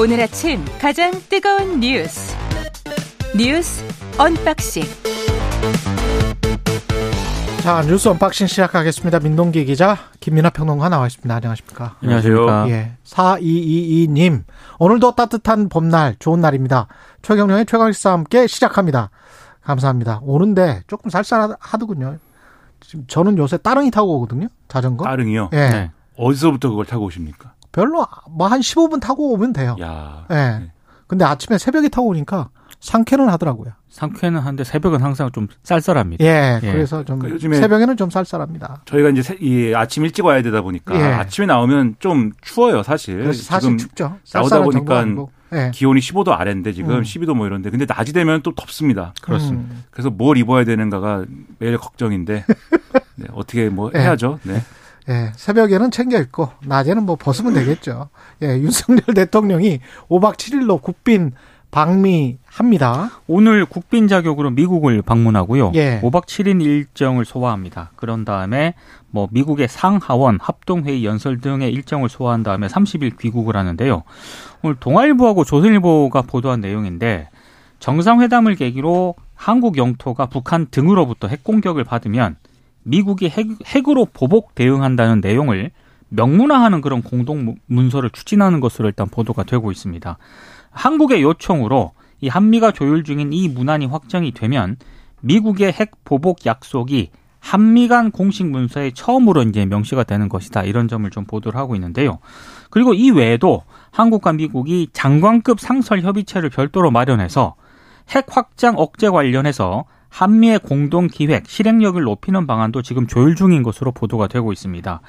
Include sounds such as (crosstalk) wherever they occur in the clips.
오늘 아침 가장 뜨거운 뉴스 뉴스 unboxing 자 뉴스 unboxing 시작하겠습니다. 민동기 기자 김민하 평론가 나와 있습니다. 안녕하십니까? 안녕하십니까? 예, 4222님 오늘도 따뜻한 봄날 좋은 날입니다. 최경영의 최강시사 함께 시작합니다. 감사합니다. 오는데 조금 쌀쌀하더군요. 지금 저는 요새 따릉이 타고 오거든요. 자전거. 따릉이요? 예. 네. 어디서부터 그걸 타고 오십니까? 별로 뭐 한 15분 타고 오면 돼요. 야. 예. 네. 근데 아침에 새벽에 타고 오니까 상쾌는 하더라고요. 상쾌는 한데 새벽은 항상 좀 쌀쌀합니다. 예. 예. 그래서 좀그 요즘에 새벽에는 좀 쌀쌀합니다. 저희가 이제 새- 이 아침 일찍 와야 되다 보니까 예. 아침에 나오면 좀 추워요, 사실. 그래서 사실 지금 춥죠. 나오다 보니까. 예. 기온이 15도 아래인데 지금 음. 12도 뭐 이런데 근데 낮이 되면 또 덥습니다. 그렇습니다. 음. 그래서 뭘 입어야 되는가가 매일 걱정인데 (laughs) 네, 어떻게 뭐 예. 해야죠. 네. 예, 새벽에는 챙겨 입고 낮에는 뭐 벗으면 되겠죠. 예, 윤석열 (laughs) 대통령이 5박 7일로 국빈 방미합니다. 오늘 국빈 자격으로 미국을 방문하고요. 예. 5박 7일 일정을 소화합니다. 그런 다음에 뭐 미국의 상하원 합동회의 연설 등의 일정을 소화한 다음에 30일 귀국을 하는데요. 오늘 동아일보하고 조선일보가 보도한 내용인데 정상회담을 계기로 한국 영토가 북한 등으로부터 핵 공격을 받으면 미국이 핵, 핵으로 보복 대응한다는 내용을 명문화하는 그런 공동 문서를 추진하는 것으로 일단 보도가 되고 있습니다. 한국의 요청으로 이 한미가 조율 중인 이 문안이 확정이 되면 미국의 핵 보복 약속이 한미 간 공식 문서에 처음으로 이제 명시가 되는 것이다. 이런 점을 좀 보도를 하고 있는데요. 그리고 이 외에도 한국과 미국이 장관급 상설 협의체를 별도로 마련해서 핵 확장 억제 관련해서 한미의 공동 기획 실행력을 높이는 방안도 지금 조율 중인 것으로 보도가 되고 있습니다.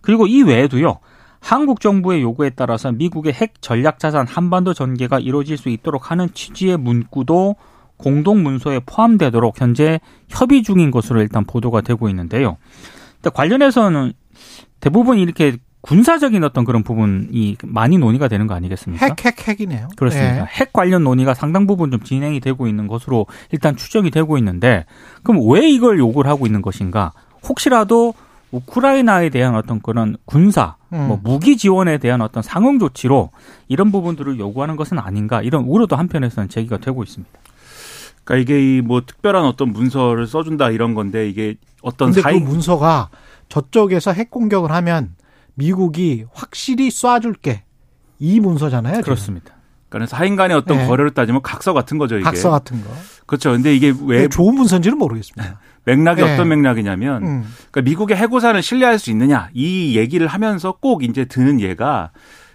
그리고 이 외에도요. 한국 정부의 요구에 따라서 미국의 핵 전략 자산 한반도 전개가 이루어질 수 있도록 하는 취지의 문구도 공동 문서에 포함되도록 현재 협의 중인 것으로 일단 보도가 되고 있는데요. 관련해서는 대부분 이렇게 군사적인 어떤 그런 부분이 많이 논의가 되는 거 아니겠습니까? 핵, 핵, 핵이네요. 그렇습니다. 예. 핵 관련 논의가 상당 부분 좀 진행이 되고 있는 것으로 일단 추정이 되고 있는데 그럼 왜 이걸 요구를 하고 있는 것인가? 혹시라도 우크라이나에 대한 어떤 그런 군사, 음. 뭐 무기 지원에 대한 어떤 상응 조치로 이런 부분들을 요구하는 것은 아닌가 이런 우려도 한편에서는 제기가 되고 있습니다. 그러니까 이게 이 뭐 특별한 어떤 문서를 써준다 이런 건데 이게 어떤 사이 그 문서가 저쪽에서 핵 공격을 하면 미국이 확실히 쏴줄게. 이 문서잖아요. 지금. 그렇습니다. 그러니까 사인 간의 어떤 네. 거래를 따지면 각서 같은 거죠 이게. 각서 같은 거. 그렇죠. 근데 이게 왜왜 좋은 문서인지는 모르겠습니다. 맥락이 네. 어떤 맥락이냐면 음. 그러니까 미국의 해고산을 신뢰할 수 있느냐 이 얘기를 하면서 꼭 이제 드는 얘가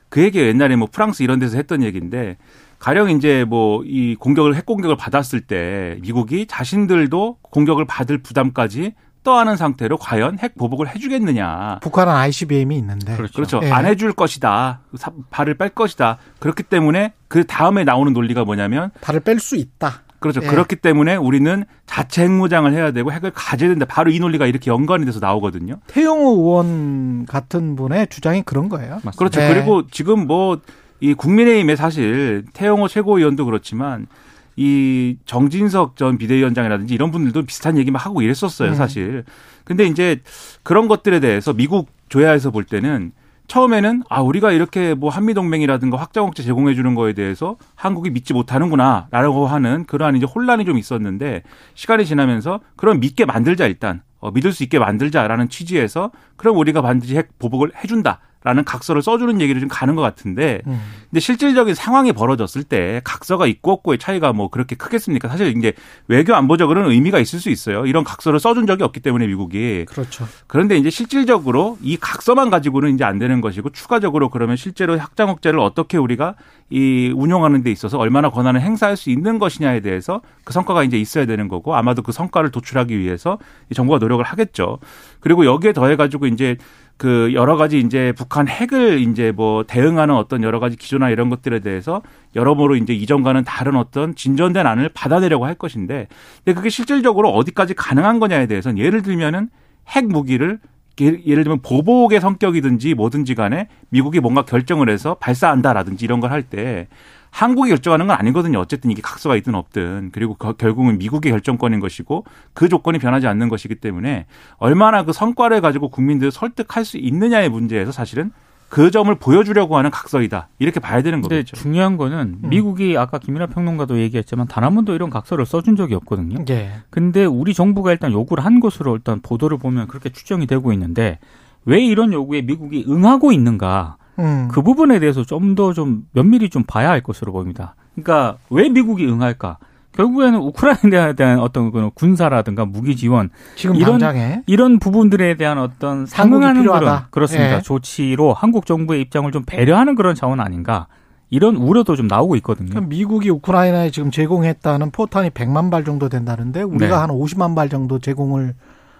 그 얘기 옛날에 뭐 프랑스 이런 데서 했던 얘기인데 가령 이제 뭐 이 공격을 핵 공격을 받았을 때 미국이 자신들도 공격을 받을 부담까지 떠안은 상태로 과연 핵 보복을 해주겠느냐. 북한은 ICBM이 있는데. 그렇죠. 그렇죠. 예. 안 해줄 것이다. 사- 발을 뺄 것이다. 그렇기 때문에 그 다음에 나오는 논리가 뭐냐면 발을 뺄 수 있다. 그렇죠. 예. 그렇기 때문에 우리는 자체 핵무장을 해야 되고 핵을 가져야 된다. 바로 이 논리가 이렇게 연관이 돼서 나오거든요. 태영호 의원 같은 분의 주장이 그런 거예요. 맞습니다. 그렇죠. 네. 그리고 지금 뭐 이 국민의힘에 사실 태영호 최고위원도 그렇지만 이 정진석 전 비대위원장이라든지 이런 분들도 비슷한 얘기 막 하고 이랬었어요, 네. 사실. 근데 이제 그런 것들에 대해서 미국 조야에서 볼 때는 처음에는 아 우리가 이렇게 뭐 한미 동맹이라든가 확장 억제 제공해 주는 거에 대해서 한국이 믿지 못하는구나라고 하는 그러한 이제 혼란이 좀 있었는데 시간이 지나면서 그럼 믿게 만들자 일단 어, 믿을 수 있게 만들자라는 취지에서 그럼 우리가 반드시 핵 보복을 해준다. 라는 각서를 써주는 얘기를 좀 가는 것 같은데, 음. 근데 실질적인 상황이 벌어졌을 때 각서가 있고 없고의 차이가 뭐 그렇게 크겠습니까? 사실 이제 외교 안보적으로는 의미가 있을 수 있어요. 이런 각서를 써준 적이 없기 때문에 미국이. 그렇죠. 그런데 이제 실질적으로 이 각서만 가지고는 이제 안 되는 것이고 추가적으로 그러면 실제로 확장 억제를 어떻게 우리가 이 운용하는 데 있어서 얼마나 권한을 행사할 수 있는 것이냐에 대해서 그 성과가 이제 있어야 되는 거고 아마도 그 성과를 도출하기 위해서 이 정부가 노력을 하겠죠. 그리고 여기에 더해 가지고 이제 그 여러 가지 이제 북한 핵을 이제 뭐 대응하는 어떤 여러 가지 기조나 이런 것들에 대해서 여러모로 이제 이전과는 다른 어떤 진전된 안을 받아내려고 할 것인데 근데 그게 실질적으로 어디까지 가능한 거냐에 대해서는 예를 들면은 핵 무기를 예- 예를 들면 보복의 성격이든지 뭐든지 간에 미국이 뭔가 결정을 해서 발사한다라든지 이런 걸 할 때 한국이 결정하는 건 아니거든요. 어쨌든 이게 각서가 있든 없든 그리고 거- 결국은 미국의 결정권인 것이고 그 조건이 변하지 않는 것이기 때문에 얼마나 그 성과를 가지고 국민들을 설득할 수 있느냐의 문제에서 사실은 그 점을 보여주려고 하는 각서이다. 이렇게 봐야 되는 근데 거겠죠. 중요한 거는 음. 미국이 아까 김민하 평론가도 얘기했지만 단 한 번도 이런 각서를 써준 적이 없거든요. 예. 근데 우리 정부가 일단 요구를 한 것으로 일단 보도를 보면 그렇게 추정이 되고 있는데 왜 이런 요구에 미국이 응하고 있는가 음. 그 부분에 대해서 좀더좀 면밀히 좀 봐야 할 것으로 보입니다. 그러니까 왜 미국이 응할까? 결국에는 우크라이나에 대한 어떤 그 군사라든가 무기 지원 지금 이런- 당장에 이런 부분들에 대한 어떤 상응하는 그런. 그렇습니다. 예. 조치로 한국 정부의 입장을 좀 배려하는 그런 차원 아닌가 이런 우려도 좀 나오고 있거든요. 미국이 우크라이나에 지금 제공했다는 포탄이 100만 발 정도 된다는데 우리가 네. 한 50만 발 정도 제공을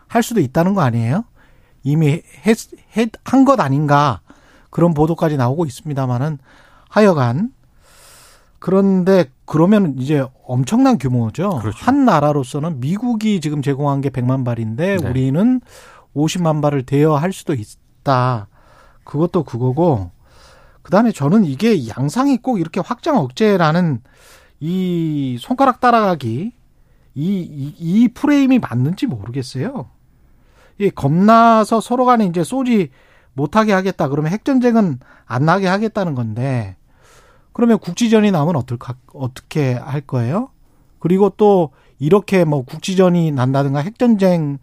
할 수도 있다는 거 아니에요? 이미 한 것 아닌가 그런 보도까지 나오고 있습니다만은 하여간 그런데 그러면 이제 엄청난 규모죠. 그렇죠. 한 나라로서는 미국이 지금 제공한 게 100만 발인데 네. 우리는 50만 발을 대여할 수도 있다. 그것도 그거고 그다음에 저는 이게 양상이 꼭 이렇게 확장 억제라는 이 손가락 따라가기 이, 이, 이 프레임이 맞는지 모르겠어요. 이 겁나서 서로 간에 이제 쏘지 못하게 하겠다. 그러면 핵전쟁은 안 나게 하겠다는 건데, 그러면 국지전이 나면 어떨까, 어떻게 할 거예요? 그리고 또 이렇게 뭐 국지전이 난다든가 핵전쟁이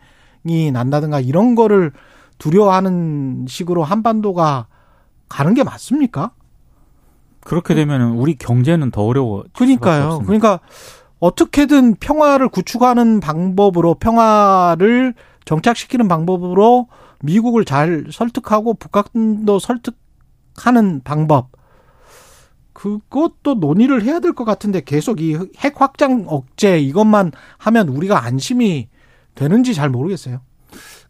난다든가 이런 거를 두려워하는 식으로 한반도가 가는 게 맞습니까? 그렇게 되면 우리 경제는 더 어려워. 그러니까요. 그러니까 어떻게든 평화를 구축하는 방법으로 평화를 정착시키는 방법으로 미국을 잘 설득하고 북한도 설득하는 방법 그것도 논의를 해야 될 것 같은데 계속 이 핵 확장 억제 이것만 하면 우리가 안심이 되는지 잘 모르겠어요.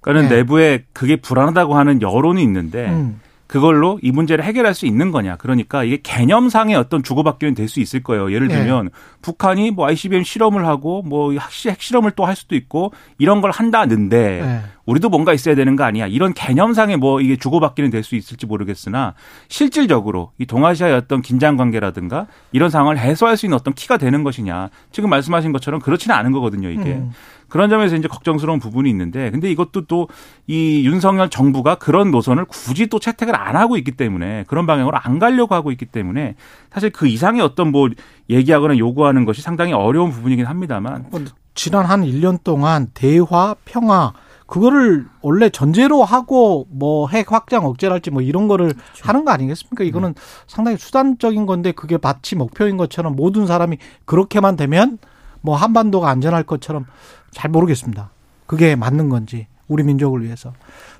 그러니까는 네. 내부에 그게 불안하다고 하는 여론이 있는데 음. 그걸로 이 문제를 해결할 수 있는 거냐. 그러니까 이게 개념상의 어떤 주고받기는 될 수 있을 거예요. 예를 네. 들면 북한이 뭐 ICBM 실험을 하고 뭐 핵실험을 또 할 수도 있고 이런 걸 한다는데 네. 우리도 뭔가 있어야 되는 거 아니야. 이런 개념상의 뭐 이게 주고받기는 될 수 있을지 모르겠으나 실질적으로 이 동아시아의 어떤 긴장 관계라든가 이런 상황을 해소할 수 있는 어떤 키가 되는 것이냐. 지금 말씀하신 것처럼 그렇지는 않은 거거든요, 이게. 음. 그런 점에서 이제 걱정스러운 부분이 있는데 근데 이것도 또 이 윤석열 정부가 그런 노선을 굳이 또 채택을 안 하고 있기 때문에 그런 방향으로 안 가려고 하고 있기 때문에 사실 그 이상의 어떤 뭐 얘기하거나 요구하는 것이 상당히 어려운 부분이긴 합니다만. 지난 한 1년 동안 대화, 평화, 그거를 원래 전제로 하고 뭐 핵 확장 억제랄지 뭐 이런 거를 하는 거 아니겠습니까? 이거는 상당히 수단적인 건데 그게 마치 목표인 것처럼 모든 사람이 그렇게만 되면 뭐 한반도가 안전할 것처럼 잘 모르겠습니다. 그게 맞는 건지 우리 민족을 위해서.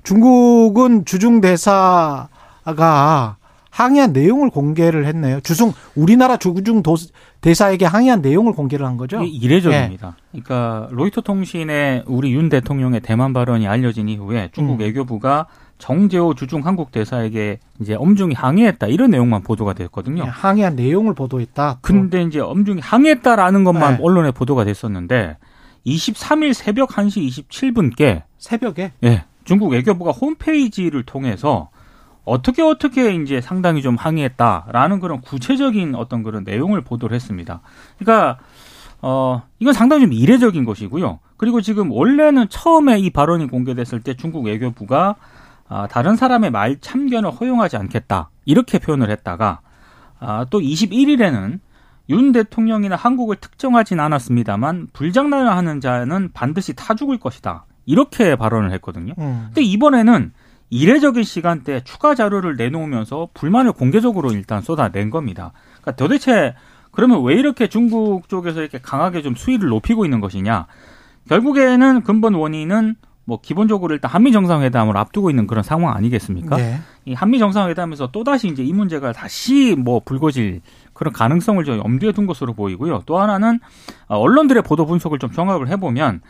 중국은 주중 대사가 항의한 내용을 공개를 했네요. 주중 우리나라 주중 도- 대사에게 항의한 내용을 공개를 한 거죠. 이례적입니다. 그러니까 로이터 통신에 우리 윤 대통령의 대만 발언이 알려진 이후에 중국 음. 외교부가 정재호 주중 한국 대사에게 이제 엄중히 항의했다 이런 내용만 보도가 됐거든요. 예, 항의한 내용을 보도했다. 또. 근데 이제 엄중히 항의했다라는 것만 네. 언론에 보도가 됐었는데 23일 새벽 1시 27분께 새벽에 예, 중국 외교부가 홈페이지를 통해서 어떻게 어떻게 이제 상당히 좀 항의했다라는 그런 구체적인 어떤 그런 내용을 보도를 했습니다. 그러니까 어 이건 상당히 좀 이례적인 것이고요. 그리고 지금 원래는 처음에 이 발언이 공개됐을 때 중국 외교부가 아, 다른 사람의 말 참견을 허용하지 않겠다 이렇게 표현을 했다가 아, 또 21일에는 윤 대통령이나 한국을 특정하진 않았습니다만 불장난을 하는 자는 반드시 타 죽을 것이다 이렇게 발언을 했거든요. 음. 근데 이번에는 이례적인 시간대에 추가 자료를 내놓으면서 불만을 공개적으로 일단 쏟아낸 겁니다. 그러니까 도대체 그러면 왜 이렇게 중국 쪽에서 이렇게 강하게 좀 수위를 높이고 있는 것이냐? 결국에는 근본 원인은 뭐 기본적으로 일단 한미 정상회담을 앞두고 있는 그런 상황 아니겠습니까? 네. 이 한미 정상회담에서 또 다시 이제 이 문제가 다시 뭐 불거질 그런 가능성을 좀 염두에 둔 것으로 보이고요. 또 하나는 어, 언론들의 보도 분석을 좀 종합을 해보면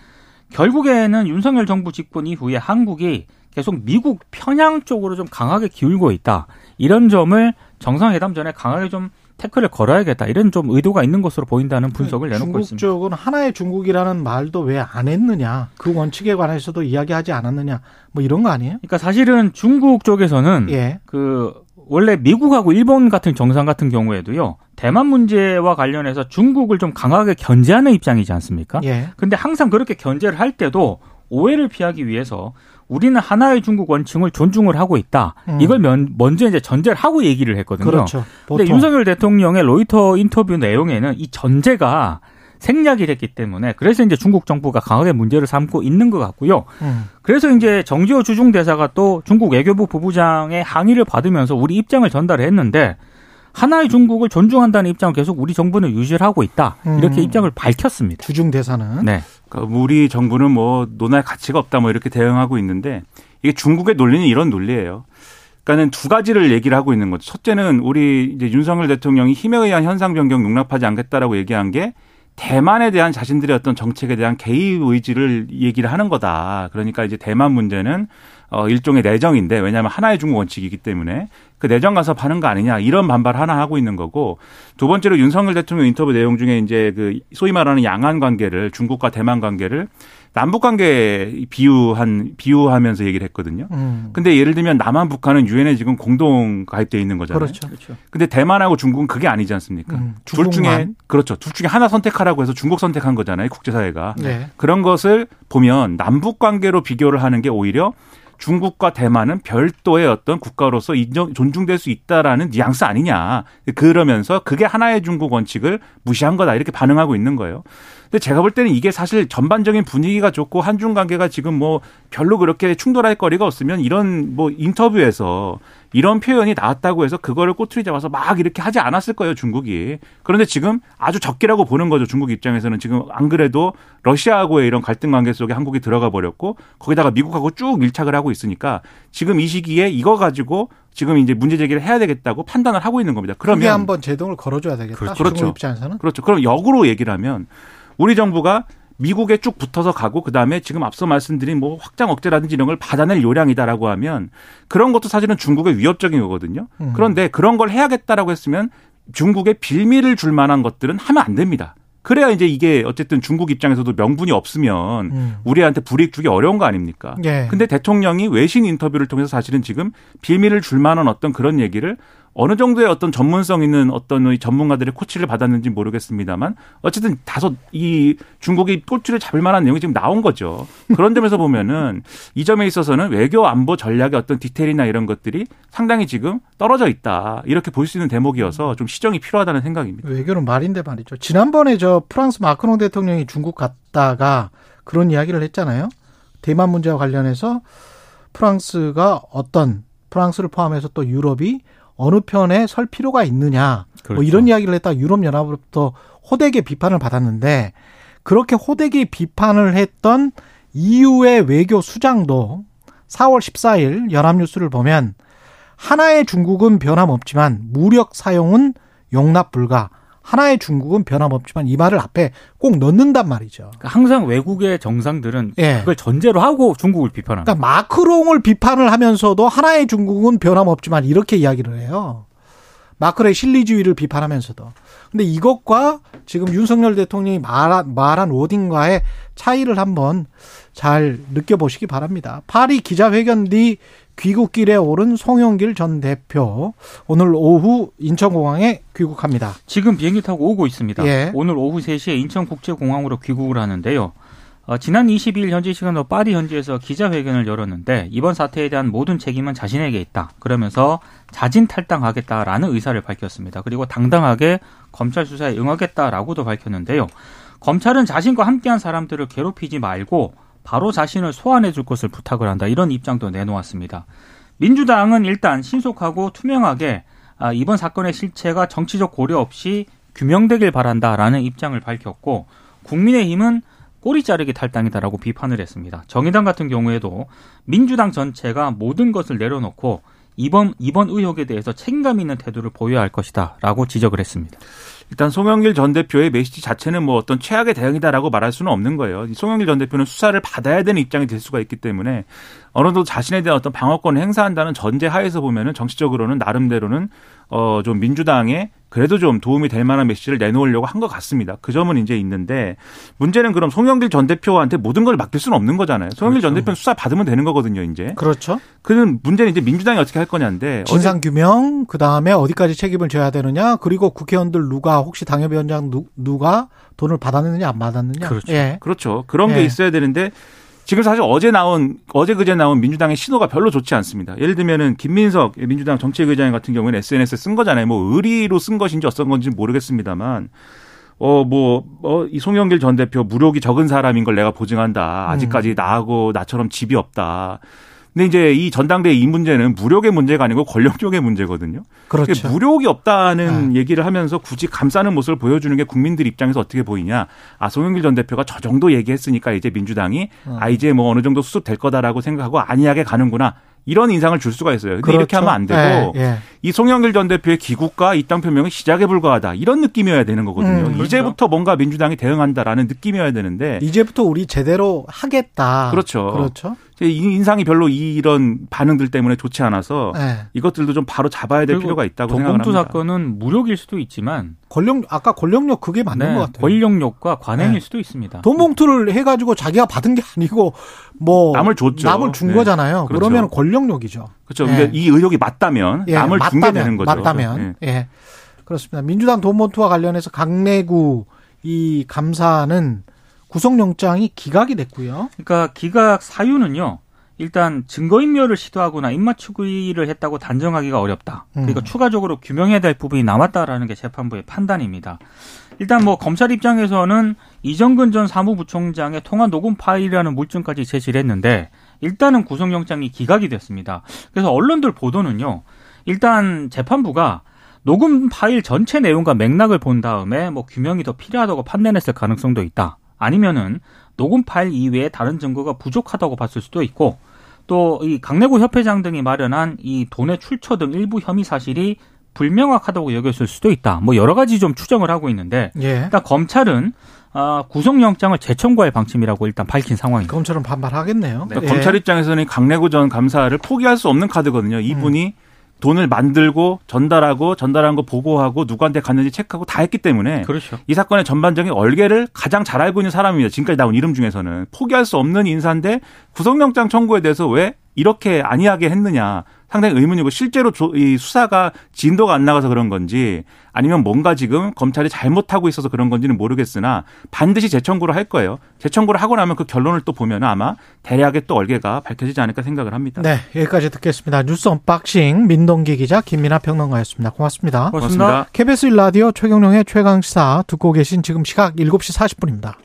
결국에는 윤석열 정부 집권 이후에 한국이 계속 미국 편향 쪽으로 좀 강하게 기울고 있다. 이런 점을 정상회담 전에 강하게 좀 태클을 걸어야겠다. 이런 좀 의도가 있는 것으로 보인다는 분석을 내놓고 중국 있습니다. 쪽은 하나의 중국이라는 말도 왜 안 했느냐? 그 원칙에 관해서도 이야기하지 않았느냐? 뭐 이런 거 아니에요? 그러니까 사실은 중국 쪽에서는 예. 그 원래 미국하고 일본 같은 정상 같은 경우에도요 대만 문제와 관련해서 중국을 좀 강하게 견제하는 입장이지 않습니까? 예. 근데 항상 그렇게 견제를 할 때도 오해를 피하기 위해서 우리는 하나의 중국 원칙을 존중을 하고 있다. 음. 이걸 면, 먼저 이제 전제를 하고 얘기를 했거든요. 그렇죠. 근데 보통. 윤석열 대통령의 로이터 인터뷰 내용에는 이 전제가 생략이 됐기 때문에 그래서 이제 중국 정부가 강하게 문제를 삼고 있는 것 같고요. 음. 그래서 이제 정지호 주중 대사가 또 중국 외교부 부부장의 항의를 받으면서 우리 입장을 전달을 했는데 하나의 중국을 존중한다는 입장을 계속 우리 정부는 유지를 하고 있다. 이렇게 음. 입장을 밝혔습니다. 주중 대사는 네. 그러니까 우리 정부는 뭐 논할 가치가 없다 뭐 이렇게 대응하고 있는데 이게 중국의 논리는 이런 논리예요. 그러니까는 두 가지를 얘기를 하고 있는 거죠. 첫째는 우리 이제 윤석열 대통령이 힘에 의한 현상 변경 용납하지 않겠다라고 얘기한 게 대만에 대한 자신들의 어떤 정책에 대한 개입 의지를 얘기를 하는 거다. 그러니까 이제 대만 문제는 어 일종의 내정인데 왜냐하면 하나의 중국 원칙이기 때문에 그 내정 간섭 하는 거 아니냐 이런 반발 하나 하고 있는 거고 두 번째로 윤석열 대통령 인터뷰 내용 중에 이제 그 소위 말하는 양안 관계를 중국과 대만 관계를 남북 관계 비유한 비유하면서 얘기를 했거든요. 음. 근데 예를 들면 남한 북한은 유엔에 지금 공동 가입돼 있는 거잖아요. 그렇죠. 그렇죠. 근데 대만하고 중국은 그게 아니지 않습니까? 음, 둘 중에. 그렇죠. 둘 중에 하나 선택하라고 해서 중국 선택한 거잖아요. 국제사회가. 네. 그런 것을 보면 남북 관계로 비교를 하는 게 오히려 중국과 대만은 별도의 어떤 국가로서 인정 존중될 수 있다라는 뉘앙스 아니냐. 그러면서 그게 하나의 중국 원칙을 무시한 거다. 이렇게 반응하고 있는 거예요. 근데 제가 볼 때는 이게 사실 전반적인 분위기가 좋고 한중 관계가 지금 뭐 별로 그렇게 충돌할 거리가 없으면 이런 뭐 인터뷰에서 이런 표현이 나왔다고 해서 그거를 꼬투리 잡아서 막 이렇게 하지 않았을 거예요, 중국이. 그런데 지금 아주 적기라고 보는 거죠, 중국 입장에서는. 지금 안 그래도 러시아하고의 이런 갈등 관계 속에 한국이 들어가 버렸고 거기다가 미국하고 쭉 밀착을 하고 있으니까 지금 이 시기에 이거 가지고 지금 이제 문제 제기를 해야 되겠다고 판단을 하고 있는 겁니다. 그러면 한번 제동을 걸어줘야 되겠다. 그렇죠. 중국 입장에서는 그렇죠. 그럼 역으로 얘기를 하면 우리 정부가 미국에 쭉 붙어서 가고 그다음에 지금 앞서 말씀드린 뭐 확장 억제라든지 이런 걸 받아낼 요량이다라고 하면 그런 것도 사실은 중국의 위협적인 거거든요. 음. 그런데 그런 걸 해야겠다라고 했으면 중국에 빌미를 줄 만한 것들은 하면 안 됩니다. 그래야 이제 이게 어쨌든 중국 입장에서도 명분이 없으면 음. 우리한테 불이익 주기 어려운 거 아닙니까? 예. 근데 대통령이 외신 인터뷰를 통해서 사실은 지금 빌미를 줄 만한 어떤 그런 얘기를 어느 정도의 어떤 전문성 있는 어떤 이 전문가들의 코치를 받았는지 모르겠습니다만 어쨌든 다소 이 중국이 꼬치를 잡을 만한 내용이 지금 나온 거죠. 그런 점에서 보면은 (laughs) 이 점에 있어서는 외교 안보 전략의 어떤 디테일이나 이런 것들이 상당히 지금 떨어져 있다. 이렇게 볼 수 있는 대목이어서 좀 시정이 필요하다는 생각입니다. 외교는 말인데 말이죠. 지난번에 저 프랑스 마크롱 대통령이 중국 갔다가 그런 이야기를 했잖아요. 대만 문제와 관련해서 프랑스가 어떤 프랑스를 포함해서 또 유럽이 어느 편에 설 필요가 있느냐 그렇죠. 뭐 이런 이야기를 했다 가 유럽 연합으로부터 호되게 비판을 받았는데 그렇게 호되게 비판을 했던 EU의 외교 수장도 4월 14일 연합뉴스를 보면 하나의 중국은 변함없지만 무력 사용은 용납 불가. 하나의 중국은 변함없지만 이 말을 앞에 꼭 넣는단 말이죠. 그러니까 항상 외국의 정상들은 예. 그걸 전제로 하고 중국을 비판합니다. 그러니까 마크롱을 비판을 하면서도 하나의 중국은 변함없지만 이렇게 이야기를 해요. 마크롱의 실리주의를 비판하면서도. 근데 이것과 지금 윤석열 대통령이 말한, 말한 워딩과의 차이를 한번 잘 느껴보시기 바랍니다. 파리 기자회견 뒤 귀국길에 오른 송영길 전 대표 오늘 오후 인천공항에 귀국합니다. 지금 비행기 타고 오고 있습니다. 예. 오늘 오후 3시에 인천국제공항으로 귀국을 하는데요. 어, 지난 22일 현지 시간으로 파리 현지에서 기자회견을 열었는데 이번 사태에 대한 모든 책임은 자신에게 있다. 그러면서 자진 탈당하겠다라는 의사를 밝혔습니다. 그리고 당당하게 검찰 수사에 응하겠다라고도 밝혔는데요. 검찰은 자신과 함께한 사람들을 괴롭히지 말고 바로 자신을 소환해 줄 것을 부탁을 한다. 이런 입장도 내놓았습니다. 민주당은 일단 신속하고 투명하게 아, 이번 사건의 실체가 정치적 고려 없이 규명되길 바란다라는 입장을 밝혔고 국민의힘은 꼬리 자르기 탈당이다라고 비판을 했습니다. 정의당 같은 경우에도 민주당 전체가 모든 것을 내려놓고 이번 이번 의혹에 대해서 책임감 있는 태도를 보여야 할 것이다라고 지적을 했습니다. 일단 송영길 전 대표의 메시지 자체는 뭐 어떤 최악의 대응이다라고 말할 수는 없는 거예요. 이 송영길 전 대표는 수사를 받아야 되는 입장이 될 수가 있기 때문에 어느 정도 자신에 대한 어떤 방어권을 행사한다는 전제 하에서 보면은 정치적으로는 나름대로는 어 좀 민주당에 그래도 좀 도움이 될 만한 메시지를 내놓으려고 한 것 같습니다. 그 점은 이제 있는데 문제는 그럼 송영길 전 대표한테 모든 걸 맡길 수는 없는 거잖아요. 송영길 전 대표는 수사 받으면 되는 거거든요, 이제. 그렇죠. 그는 문제는 이제 민주당이 어떻게 할 거냐인데 진상 규명 그 다음에 어디까지 책임을 져야 되느냐 그리고 국회의원들 누가 혹시 당협위원장 누, 누가 돈을 받았느냐 안 받았느냐 그렇죠. 예. 그렇죠. 그런 예. 게 있어야 되는데 지금 사실 어제 나온 어제 그제 나온 민주당의 신호가 별로 좋지 않습니다. 예를 들면은 김민석 민주당 정책의장 같은 경우에는 SNS에 쓴 거잖아요. 뭐 의리로 쓴 것인지 어떤 건지 모르겠습니다만 어, 뭐, 어, 이 송영길 전 대표 무력이 적은 사람인 걸 내가 보증한다. 아직까지 음. 나하고 나처럼 집이 없다. 근데 이제 이 전당대 이 문제는 무력의 문제가 아니고 권력력의 문제거든요. 그렇죠. 무력이 없다는 얘기를 하면서 굳이 감싸는 모습을 보여주는 게 국민들 입장에서 어떻게 보이냐. 아, 송영길 전 대표가 저 정도 얘기했으니까 이제 민주당이 어. 아, 이제 뭐 어느 정도 수습될 거다라고 생각하고 안이하게 가는구나. 이런 인상을 줄 수가 있어요. 근데 이렇게 하면 안 되고 예, 예. 이 송영길 전 대표의 귀국과 입당 표명은 시작에 불과하다. 이런 느낌이어야 되는 거거든요. 음, 그렇죠. 이제부터 뭔가 민주당이 대응한다라는 느낌이어야 되는데 이제부터 우리 제대로 하겠다. 그렇죠. 그렇죠. 이 인상이 별로 이런 반응들 때문에 좋지 않아서 예. 이것들도 좀 바로 잡아야 될 필요가 있다고 생각을 도봉투 합니다. 사건은 무력일 수도 있지만 권력 아까 권력력 그게 맞는 네, 것 같아요. 권력력과 관행일 네. 수도 있습니다. 돈 봉투를 해가지고 자기가 받은 게 아니고 뭐 남을 줬죠. 남을 준 네. 거잖아요. 그렇죠. 그러면 권력력이죠. 그렇죠. 예. 근데 이 의혹이 맞다면 예, 남을 준게 맞다면, 되는 거죠. 맞다면 예. 예. 그렇습니다. 민주당 돈 봉투와 관련해서 강내구 이 감사는 구속영장이 기각이 됐고요. 그러니까 기각 사유는요. 일단 증거인멸을 시도하거나 입맞추기를 했다고 단정하기가 어렵다. 그러니까 음. 추가적으로 규명해야 될 부분이 남았다라는 게 재판부의 판단입니다. 일단 뭐 검찰 입장에서는 이정근 전 사무부총장의 통화 녹음 파일이라는 물증까지 제시를 했는데 일단은 구속영장이 기각이 됐습니다. 그래서 언론들 보도는요. 일단 재판부가 녹음 파일 전체 내용과 맥락을 본 다음에 뭐 규명이 더 필요하다고 판단했을 가능성도 있다. 아니면은 녹음 파일 이외에 다른 증거가 부족하다고 봤을 수도 있고 또 이 강내구 협회장 등이 마련한 이 돈의 출처 등 일부 혐의 사실이 불명확하다고 여겼을 수도 있다. 뭐 여러 가지 좀 추정을 하고 있는데 예. 일단 검찰은 아, 구속영장을 재청구할 방침이라고 일단 밝힌 상황입니다. 검찰은 반발하겠네요. 그러니까 예. 검찰 입장에서는 강내구 전 감사를 포기할 수 없는 카드거든요. 이분이 음. 돈을 만들고 전달하고 전달한 거 보고하고 누구한테 갔는지 체크하고 다 했기 때문에 그렇죠. 이 사건의 전반적인 얼개를 가장 잘 알고 있는 사람입니다. 지금까지 나온 이름 중에서는 포기할 수 없는 인사인데 구속영장 청구에 대해서 왜 이렇게 안이하게 했느냐 상당히 의문이고 실제로 조- 이 수사가 진도가 안 나가서 그런 건지 아니면 뭔가 지금 검찰이 잘못하고 있어서 그런 건지는 모르겠으나 반드시 재청구를 할 거예요. 재청구를 하고 나면 그 결론을 또 보면 아마 대략의 또 얼개가 밝혀지지 않을까 생각을 합니다. 네, 여기까지 듣겠습니다. 뉴스 unboxing 민동기 기자 김민하 평론가였습니다. 고맙습니다. 고맙습니다. 고맙습니다. KBS 1라디오 최경영의 최강시사 듣고 계신 지금 시각 7시 40분입니다.